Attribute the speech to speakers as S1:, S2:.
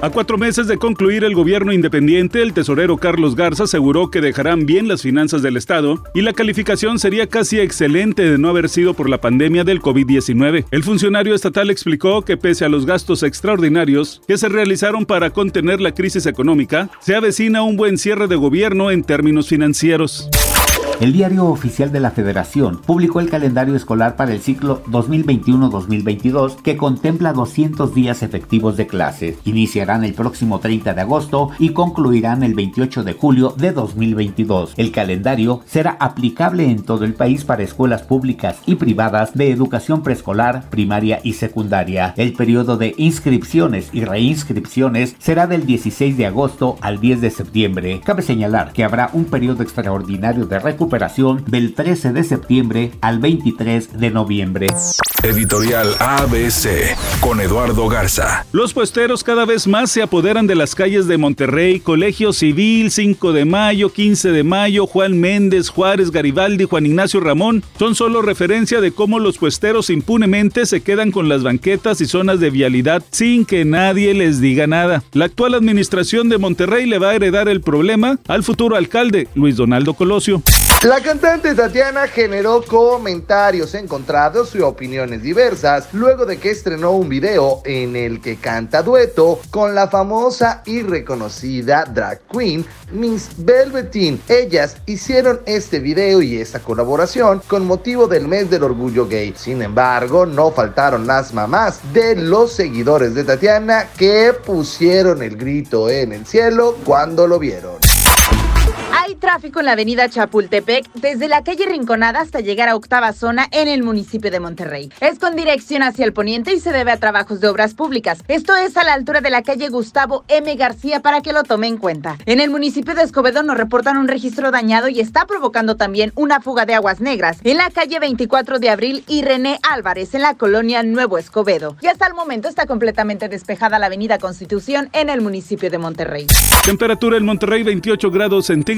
S1: A cuatro meses de concluir el gobierno independiente, el tesorero Carlos Garza aseguró que dejarán bien las finanzas del Estado y la calificación sería casi excelente de no haber sido por la pandemia del COVID-19. El funcionario estatal explicó que pese a los gastos extraordinarios que se realizaron para contener la crisis económica, se avecina un buen cierre de gobierno en términos financieros.
S2: El Diario Oficial de la Federación publicó el calendario escolar para el ciclo 2021-2022 que contempla 200 días efectivos de clases. Iniciarán el próximo 30 de agosto y concluirán el 28 de julio de 2022. El calendario será aplicable en todo el país para escuelas públicas y privadas de educación preescolar, primaria y secundaria. El periodo de inscripciones y reinscripciones será del 16 de agosto al 10 de septiembre. Cabe señalar que habrá un periodo extraordinario de recuperación operación del 13 de septiembre al 23 de noviembre.
S3: Editorial ABC con Eduardo Garza.
S1: Los puesteros cada vez más se apoderan de las calles de Monterrey, Colegio Civil, 5 de mayo, 15 de mayo, Juan Méndez, Juárez, Garibaldi, Juan Ignacio Ramón. Son solo referencia de cómo los puesteros impunemente se quedan con las banquetas y zonas de vialidad sin que nadie les diga nada. La actual administración de Monterrey le va a heredar el problema al futuro alcalde, Luis Donaldo Colosio.
S4: La cantante Tatiana generó comentarios encontrados y opiniones diversas luego de que estrenó un video en el que canta dueto con la famosa y reconocida drag queen Miss Velveteen. Ellas hicieron este video y esta colaboración con motivo del mes del orgullo gay. Sin embargo, no faltaron las mamás de los seguidores de Tatiana que pusieron el grito en el cielo cuando lo vieron.
S5: Hay tráfico en la avenida Chapultepec desde la calle Rinconada hasta llegar a octava zona en el municipio de Monterrey. Es con dirección hacia el poniente y se debe a trabajos de obras públicas. Esto es a la altura de la calle Gustavo M. García para que lo tome en cuenta. En el municipio de Escobedo nos reportan un registro dañado y está provocando también una fuga de aguas negras en la calle 24 de abril y René Álvarez en la colonia Nuevo Escobedo. Y hasta el momento está completamente despejada la avenida Constitución en el municipio de Monterrey.
S1: Temperatura en Monterrey 28 grados centígrados